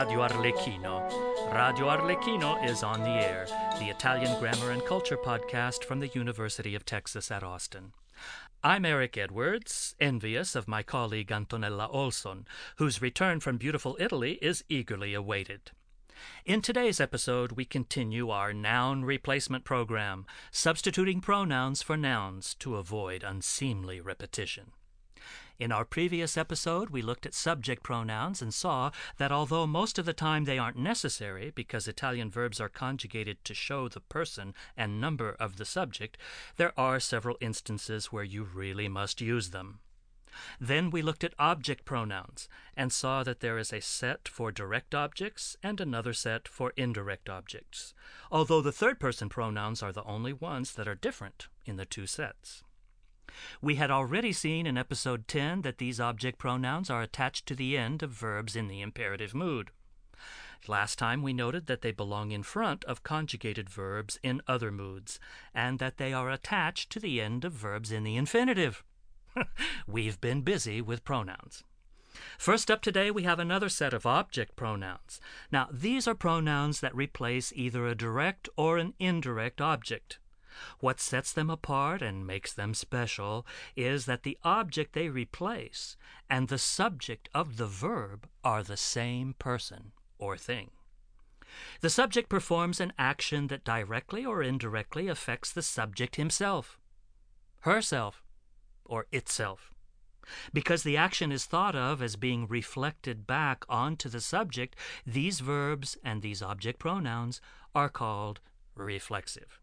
Radio Arlecchino. Radio Arlecchino is on the air, the Italian grammar and culture podcast from the University of Texas at Austin. I'm Eric Edwards, envious of my colleague Antonella Olson, whose return from beautiful Italy is eagerly awaited. In today's episode, we continue our noun replacement program, substituting pronouns for nouns to avoid unseemly repetition. In our previous episode, we looked at subject pronouns and saw that although most of the time they aren't necessary because Italian verbs are conjugated to show the person and number of the subject, there are several instances where you really must use them. Then we looked at object pronouns and saw that there is a set for direct objects and another set for indirect objects, although the third person pronouns are the only ones that are different in the two sets. We had already seen in episode 10 that these object pronouns are attached to the end of verbs in the imperative mood. Last time we noted that they belong in front of conjugated verbs in other moods, and that they are attached to the end of verbs in the infinitive. We've been busy with pronouns. First up today, we have another set of object pronouns. Now, these are pronouns that replace either a direct or an indirect object. What sets them apart and makes them special is that the object they replace and the subject of the verb are the same person or thing. The subject performs an action that directly or indirectly affects the subject himself, herself, or itself. Because the action is thought of as being reflected back onto the subject, these verbs and these object pronouns are called reflexive.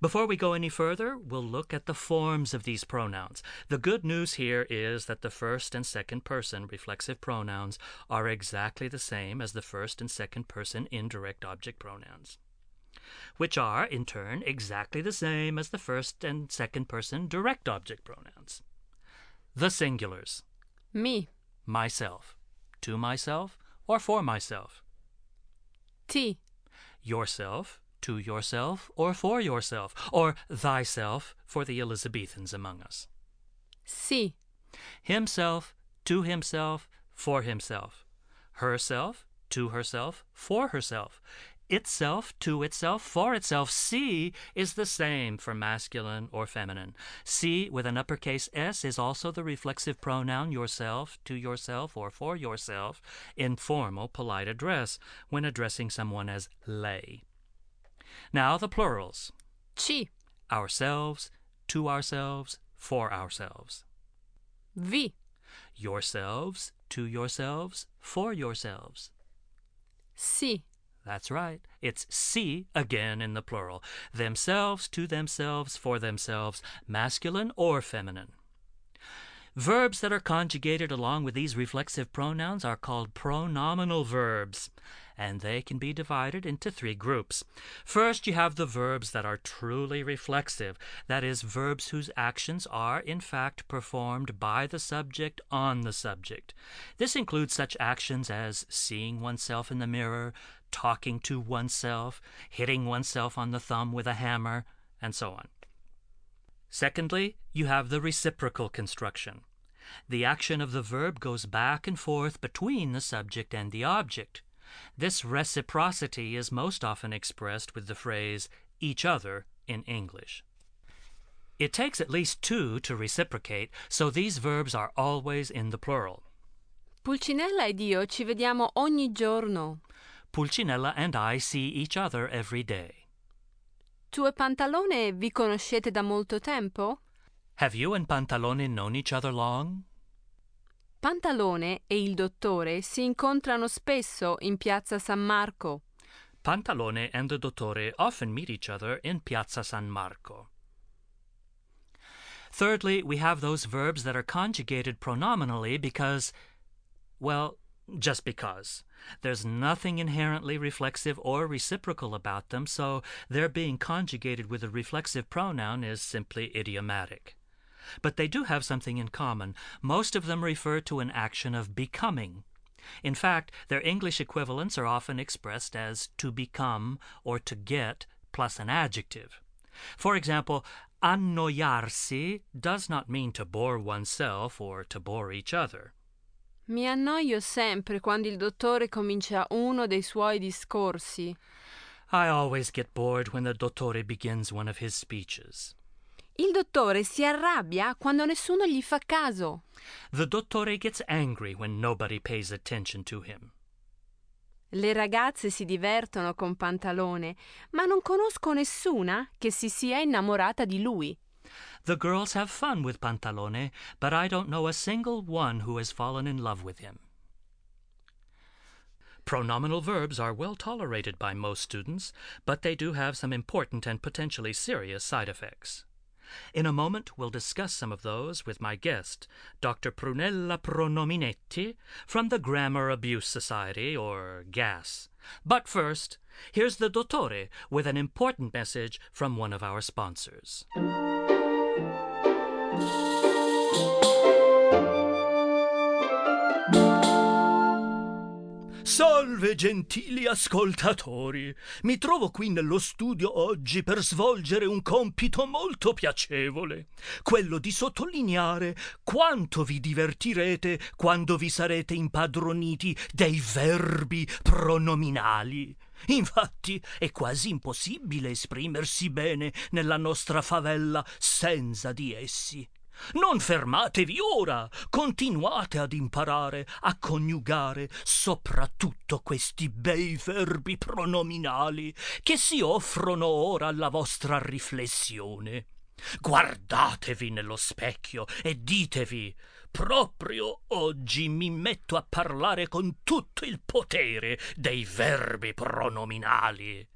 Before we go any further, we'll look at the forms of these pronouns. The good news here is that the first and second person reflexive pronouns are exactly the same as the first and second person indirect object pronouns, which are, in turn, exactly the same as the first and second person direct object pronouns. The singulars. Me, myself, to myself, or for myself, ti, yourself, to yourself or for yourself, or thyself for the Elizabethans among us. si, Himself, to himself, for himself. Herself, to herself, for herself. Itself, to itself, for itself. Si is the same for masculine or feminine. Si with an uppercase S is also the reflexive pronoun yourself, to yourself, or for yourself in formal polite address when addressing someone as lei. Now the plurals ci, ourselves, to ourselves, for ourselves. vi, Yourselves, to yourselves, for yourselves. si, That's right. It's si again in the plural. Themselves, to themselves, for themselves, masculine or feminine. Verbs that are conjugated along with these reflexive pronouns are called pronominal verbs, and they can be divided into three groups. First, you have the verbs that are truly reflexive, that is, verbs whose actions are, in fact, performed by the subject on the subject. This includes such actions as seeing oneself in the mirror, talking to oneself, hitting oneself on the thumb with a hammer, and so on. Secondly, you have the reciprocal construction. The action of the verb goes back and forth between the subject and the object. This reciprocity is most often expressed with the phrase each other in English. It takes at least two to reciprocate, so these verbs are always in the plural. Pulcinella ed io ci vediamo ogni giorno. Pulcinella and I see each other every day. Tu e Pantalone vi conoscete da molto tempo? Have you and Pantalone known each other long? Pantalone e il dottore si incontrano spesso in piazza San Marco. Pantalone and the Dottore often meet each other in Piazza San Marco. Thirdly, we have those verbs that are conjugated pronominally because, well, just because. There's nothing inherently reflexive or reciprocal about them, so their being conjugated with a reflexive pronoun is simply idiomatic. But they do have something in common. Most of them refer to an action of becoming. In fact, their English equivalents are often expressed as to become or to get plus an adjective. For example, annoiarsi does not mean to bore oneself or to bore each other. Mi annoio sempre quando il dottore comincia uno dei suoi discorsi. I always get bored when the dottore begins one of his speeches. Il dottore si arrabbia quando nessuno gli fa caso. The dottore gets angry when nobody pays attention to him. Le ragazze si divertono con Pantalone, ma non conosco nessuna che si sia innamorata di lui. The girls have fun with Pantalone, but I don't know a single one who has fallen in love with him. Pronominal verbs are well tolerated by most students, but they do have some important and potentially serious side effects. In a moment, we'll discuss some of those with my guest, Dr. Prunella Pronominetti, from the Grammar Abuse Society, or GAS. But first, here's the Dottore with an important message from one of our sponsors. Salve gentili ascoltatori, mi trovo qui nello studio oggi per svolgere un compito molto piacevole, quello di sottolineare quanto vi divertirete quando vi sarete impadroniti dei verbi pronominali. Infatti è quasi impossibile esprimersi bene nella nostra favella senza di essi. Non fermatevi ora, continuate ad imparare a coniugare soprattutto questi bei verbi pronominali che si offrono ora alla vostra riflessione. Guardatevi nello specchio e ditevi proprio oggi mi metto a parlare con tutto il potere dei verbi pronominali.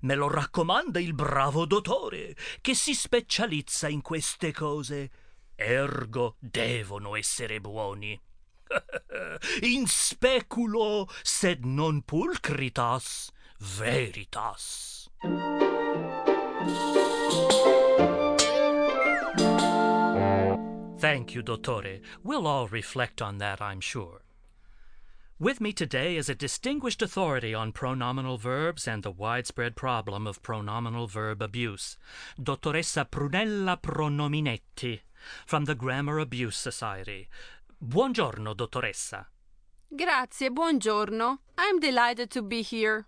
Me lo raccomanda il bravo dottore, che si specializza in queste cose ergo devono essere buoni. In speculo sed non pulchritas veritas. Thank you, Dottore. We'll all reflect on that, I'm sure. With me today is a distinguished authority on pronominal verbs and the widespread problem of pronominal verb abuse, Dottoressa Prunella Pronominetti from the Grammar Abuse Society. Buongiorno, dottoressa. Grazie, buongiorno. I'm delighted to be here.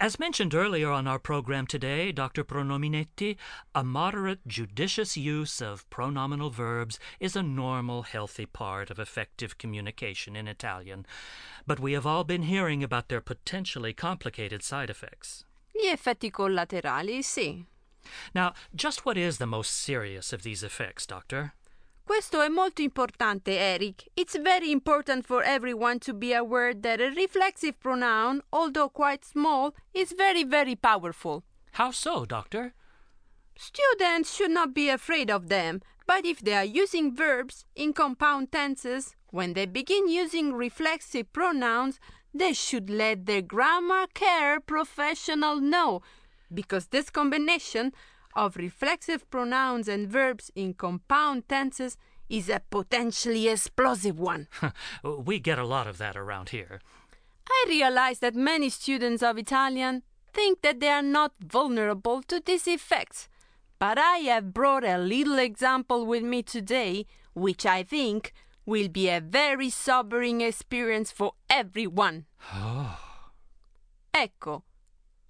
As mentioned earlier on our program today, Dr. Pronominetti, a moderate, judicious use of pronominal verbs is a normal, healthy part of effective communication in Italian. But we have all been hearing about their potentially complicated side effects. Gli effetti collaterali, sì. Now, just what is the most serious of these effects, Doctor? Questo è molto importante, Eric. It's very important for everyone to be aware that a reflexive pronoun, although quite small, is very, very powerful. How so, Doctor? Students should not be afraid of them, but if they are using verbs in compound tenses, when they begin using reflexive pronouns, they should let their grammar care professional know, because this combination of reflexive pronouns and verbs in compound tenses is a potentially explosive one. we get a lot of that around here. I realize that many students of Italian think that they are not vulnerable to these effects, but I have brought a little example with me today, which I think will be a very sobering experience for everyone. Oh. ecco,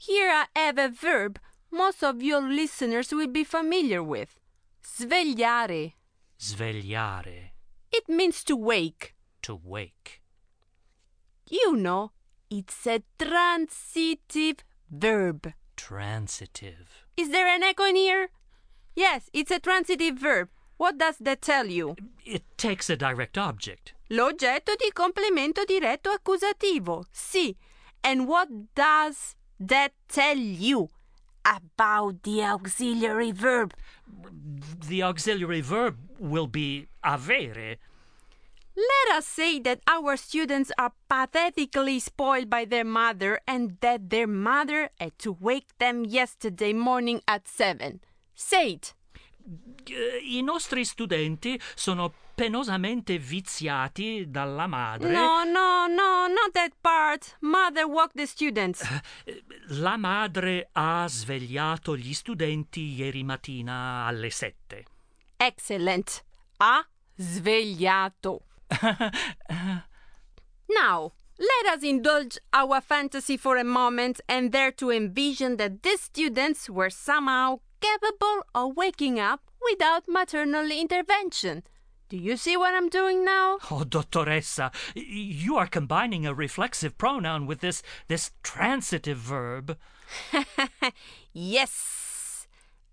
here I have a verb most of your listeners will be familiar with. Svegliare. Svegliare. It means to wake. To wake. You know, it's a transitive verb. Transitive. Is there an echo in here? Yes, it's a transitive verb. What does that tell you? It takes a direct object. L'oggetto di complemento diretto accusativo. Sì. And what does that tell you? about the auxiliary verb. The auxiliary verb will be avere. Let us say that our students are pathetically spoiled by their mother and that their mother had to wake them yesterday morning at seven. Say it. I nostri studenti sono penosamente viziati dalla madre. No, no, no, not that part. Mother woke the students. La madre ha svegliato gli studenti ieri mattina alle sette. Excellent. Ha svegliato. Now, let us indulge our fantasy for a moment and dare to envision that these students were somehow capable of waking up without maternal intervention. Do you see what I'm doing now? Oh, Dottoressa, you are combining a reflexive pronoun with this this transitive verb. yes.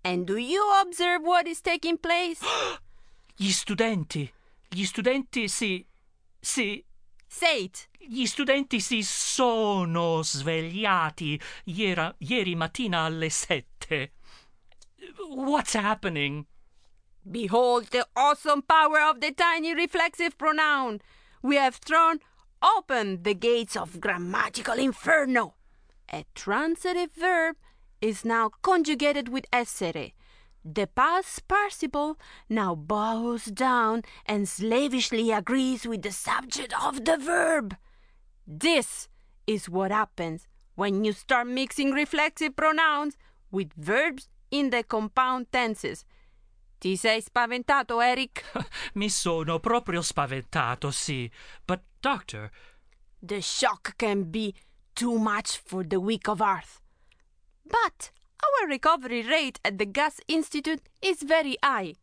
And do you observe what is taking place? Gli studenti, gli studenti si si Say it. Gli studenti si sono svegliati ieri, ieri mattina alle sette. What's happening? Behold the awesome power of the tiny reflexive pronoun. We have thrown open the gates of grammatical inferno. A transitive verb is now conjugated with essere. The past participle now bows down and slavishly agrees with the subject of the verb. This is what happens when you start mixing reflexive pronouns with verbs in the compound tenses. Ti sei spaventato, Eric? Mi sono proprio spaventato, sì. But, doctor. The shock can be too much for the weak of heart. But our recovery rate at the Gas Institute is very high.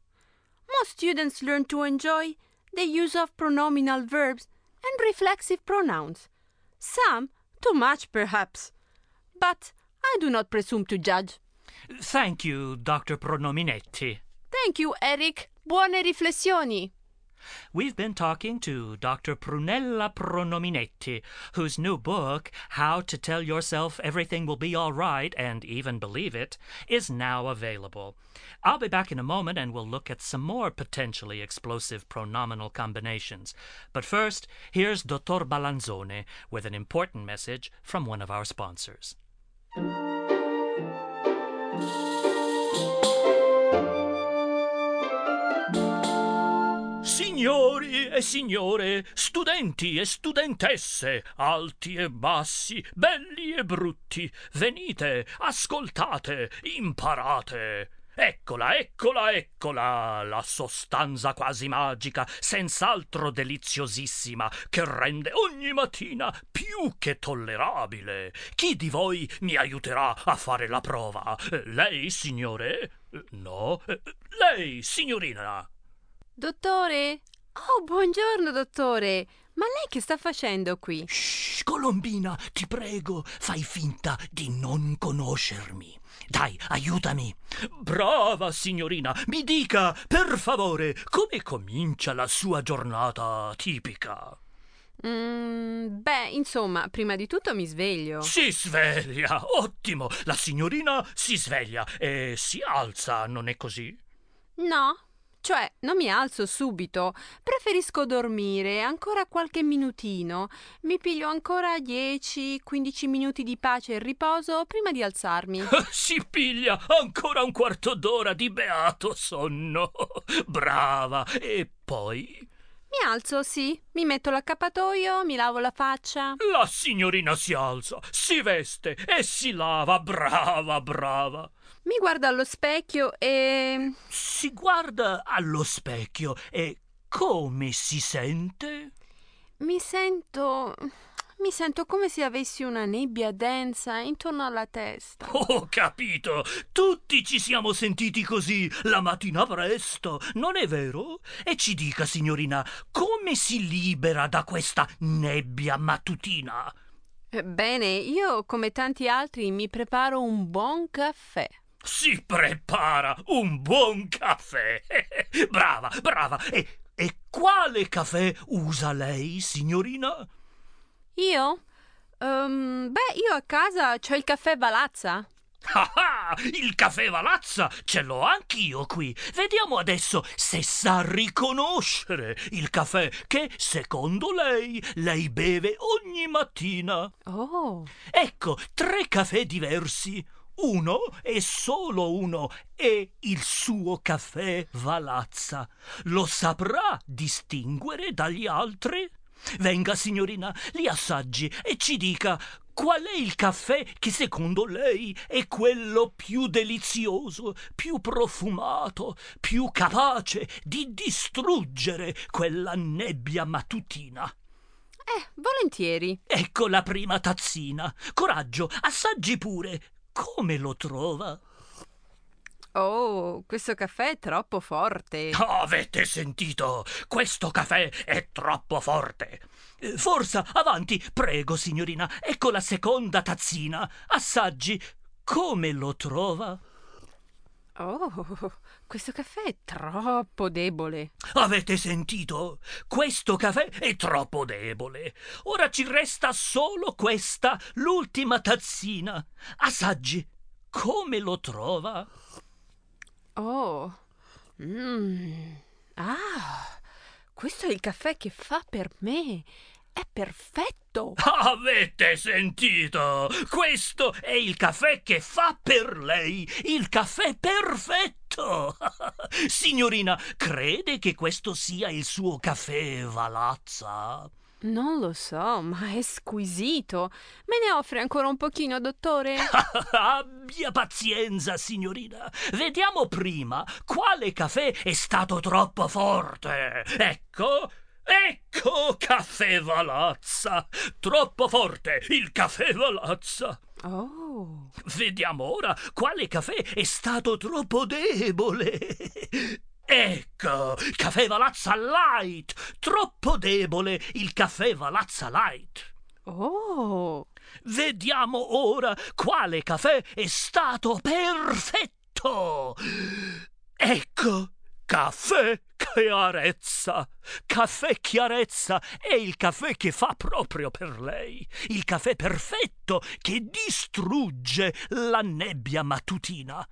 Most students learn to enjoy the use of pronominal verbs and reflexive pronouns. Some too much, perhaps. But I do not presume to judge. Thank you, Dr. Pronominetti. Thank you, Eric. Buone riflessioni. We've been talking to Dr. Prunella Pronominetti, whose new book, How to Tell Yourself Everything Will Be All Right and Even Believe It, is now available. I'll be back in a moment and we'll look at some more potentially explosive pronominal combinations. But first, here's Dottor Balanzone with an important message from one of our sponsors. Signori e signore, studenti e studentesse, alti e bassi, belli e brutti, venite, ascoltate, imparate. Eccola, eccola, eccola, la sostanza quasi magica, senz'altro deliziosissima, che rende ogni mattina più che tollerabile. Chi di voi mi aiuterà a fare la prova? Lei, signore? No, lei, signorina. Dottore? Oh, buongiorno, dottore. Ma lei che sta facendo qui? Shh, Colombina, ti prego, fai finta di non conoscermi. Dai, aiutami. Brava, signorina, mi dica, per favore, come comincia la sua giornata tipica? Mm, beh, insomma, prima di tutto mi sveglio. Si sveglia, ottimo. La signorina si sveglia e si alza, non è così? No, cioè, non mi alzo subito, preferisco dormire ancora qualche minutino. Mi piglio ancora 10-15 minuti di pace e riposo prima di alzarmi. si piglia ancora un quarto d'ora di beato sonno. Brava. E poi? Mi alzo, sì, mi metto l'accappatoio, mi lavo la faccia. La signorina si alza, si veste e si lava. Brava, brava. Mi guardo allo specchio e. Si guarda allo specchio e come si sente? Mi sento. Mi sento come se avessi una nebbia densa intorno alla testa. Ho capito. Tutti ci siamo sentiti così la mattina presto, non è vero? E ci dica, signorina, come si libera da questa nebbia mattutina? Bene, io come tanti altri mi preparo un buon caffè. Si prepara un buon caffè. brava, brava. E, e quale caffè usa lei, signorina? Io? Um, beh, io a casa c'ho il caffè Valazza. Ah, ah, il caffè Valazza ce l'ho anch'io qui. Vediamo adesso se sa riconoscere il caffè che, secondo lei, lei beve ogni mattina. Oh. Ecco, tre caffè diversi. Uno e solo uno è il suo caffè Valazza. Lo saprà distinguere dagli altri? Venga, signorina, li assaggi e ci dica qual è il caffè che secondo lei è quello più delizioso, più profumato, più capace di distruggere quella nebbia mattutina. Eh, volentieri. Ecco la prima tazzina. Coraggio, assaggi pure. Come lo trova? Oh, questo caffè è troppo forte. Avete sentito? Questo caffè è troppo forte. Eh, Forza, avanti, prego, signorina. Ecco la seconda tazzina. Assaggi. Come lo trova? Oh, questo caffè è troppo debole. Avete sentito? Questo caffè è troppo debole. Ora ci resta solo questa, l'ultima tazzina. Assaggi. Come lo trova? Oh. Mm. Ah, questo è il caffè che fa per me. È perfetto. Avete sentito? Questo è il caffè che fa per lei, il caffè perfetto. Signorina, crede che questo sia il suo caffè Valazza? Non lo so, ma è squisito. Me ne offre ancora un pochino, dottore? Abbia pazienza, signorina. Vediamo prima quale caffè è stato troppo forte. Ecco. Ecco caffè Valazza! Troppo forte il caffè Valazza! Oh. Vediamo ora quale caffè è stato troppo debole. Ecco, caffè Valazza Light! Troppo debole il caffè Valazza Light! Oh. Vediamo ora quale caffè è stato perfetto! Ecco, caffè chiarezza! Caffè chiarezza è il caffè che fa proprio per lei, il caffè perfetto che distrugge la nebbia mattutina.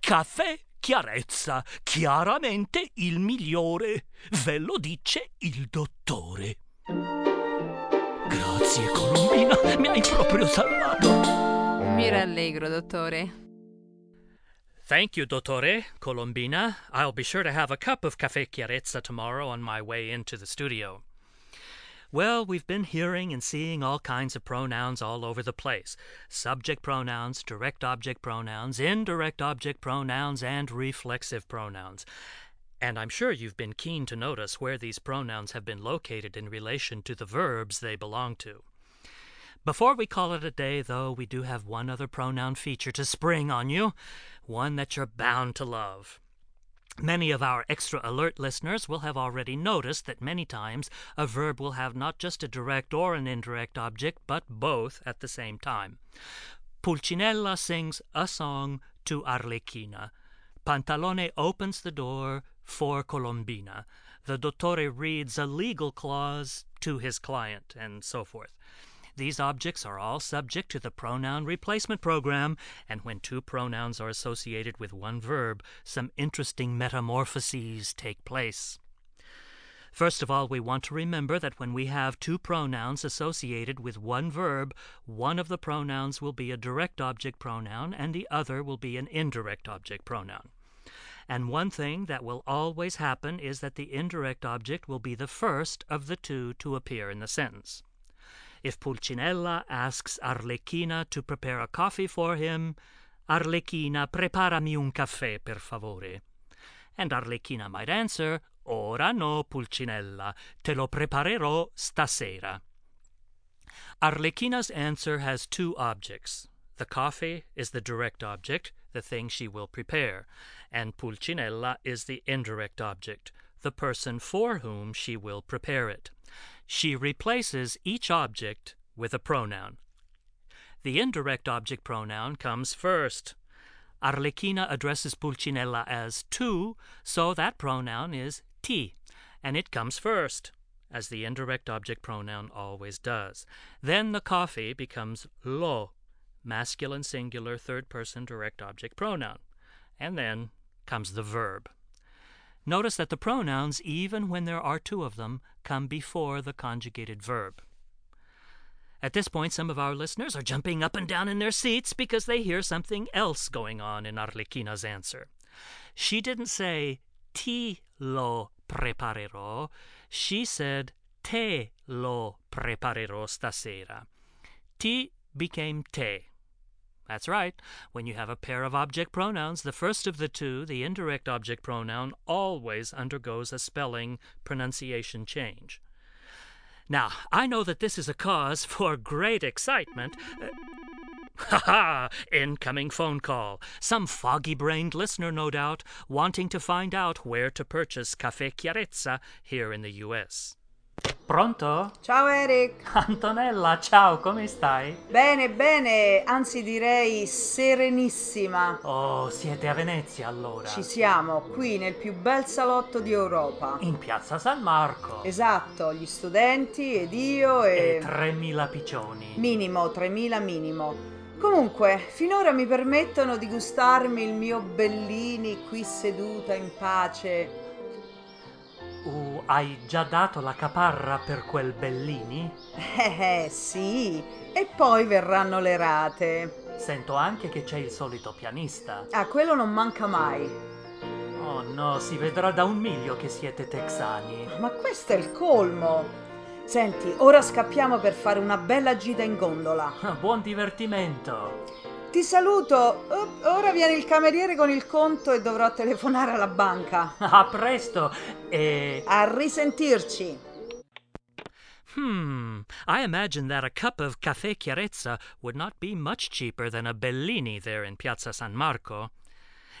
Caffè chiarezza, chiaramente il migliore, ve lo dice il dottore. Grazie, Colombina, mi hai proprio salvato. Mi rallegro, dottore. Thank you, Dottore, Colombina. I'll be sure to have a cup of Cafe Chiarezza tomorrow on my way into the studio. Well, we've been hearing and seeing all kinds of pronouns all over the place subject pronouns, direct object pronouns, indirect object pronouns, and reflexive pronouns. And I'm sure you've been keen to notice where these pronouns have been located in relation to the verbs they belong to. Before we call it a day, though, we do have one other pronoun feature to spring on you, one that you're bound to love. Many of our extra alert listeners will have already noticed that many times a verb will have not just a direct or an indirect object, but both at the same time. Pulcinella sings a song to Arlecchina. Pantalone opens the door for Colombina. The dottore reads a legal clause to his client, and so forth. These objects are all subject to the pronoun replacement program, and when two pronouns are associated with one verb, some interesting metamorphoses take place. First of all, we want to remember that when we have two pronouns associated with one verb, one of the pronouns will be a direct object pronoun and the other will be an indirect object pronoun. And one thing that will always happen is that the indirect object will be the first of the two to appear in the sentence. If Pulcinella asks Arlecchina to prepare a coffee for him, Arlecchina, preparami un caffè, per favore. And Arlecchina might answer, Ora no, Pulcinella, te lo preparerò stasera. Arlecchina's answer has two objects. The coffee is the direct object, the thing she will prepare, and Pulcinella is the indirect object, the person for whom she will prepare it. She replaces each object with a pronoun. The indirect object pronoun comes first. Arlecchina addresses Pulcinella as tu, so that pronoun is ti, and it comes first, as the indirect object pronoun always does. Then the coffee becomes lo, masculine singular third person direct object pronoun, and then comes the verb. Notice that the pronouns, even when there are two of them, come before the conjugated verb. At this point, some of our listeners are jumping up and down in their seats because they hear something else going on in Arlecchina's answer. She didn't say ti lo preparerò, she said te lo preparerò stasera. Ti became te. That's right. When you have a pair of object pronouns, the first of the two, the indirect object pronoun, always undergoes a spelling pronunciation change. Now, I know that this is a cause for great excitement. Ha ha! Incoming phone call. Some foggy brained listener, no doubt, wanting to find out where to purchase Cafe Chiarezza here in the U.S. Pronto? Ciao Eric. Antonella, ciao, come stai? Bene, bene, anzi direi serenissima. Oh, siete a Venezia allora? Ci siamo, qui nel più bel salotto di Europa. In piazza San Marco. Esatto, gli studenti ed io e... E 3.000 piccioni. Minimo, 3.000 minimo. Comunque, finora mi permettono di gustarmi il mio Bellini qui seduta in pace. Uh, hai già dato la caparra per quel Bellini? Eh, eh, sì. E poi verranno le rate. Sento anche che c'è il solito pianista. Ah, quello non manca mai. Oh no, si vedrà da un miglio che siete texani. Ma questo è il colmo. Senti, ora scappiamo per fare una bella gita in gondola. Buon divertimento. Ti saluto. Ora viene il cameriere con il conto e dovrò telefonare alla banca. A presto e... A risentirci. Hmm, I imagine that a cup of caffè chiarezza would not be much cheaper than a Bellini there in Piazza San Marco.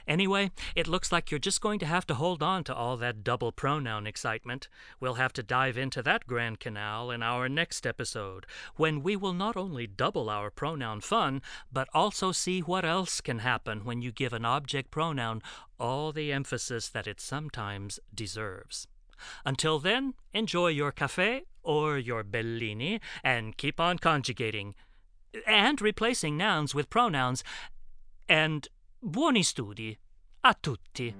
Anyway, it looks like you're just going to have to hold on to all that double pronoun excitement. We'll have to dive into that Grand Canal in our next episode, when we will not only double our pronoun fun, but also see what else can happen when you give an object pronoun all the emphasis that it sometimes deserves. Until then, enjoy your cafe or your Bellini and keep on conjugating and replacing nouns with pronouns and Buoni studi a tutti.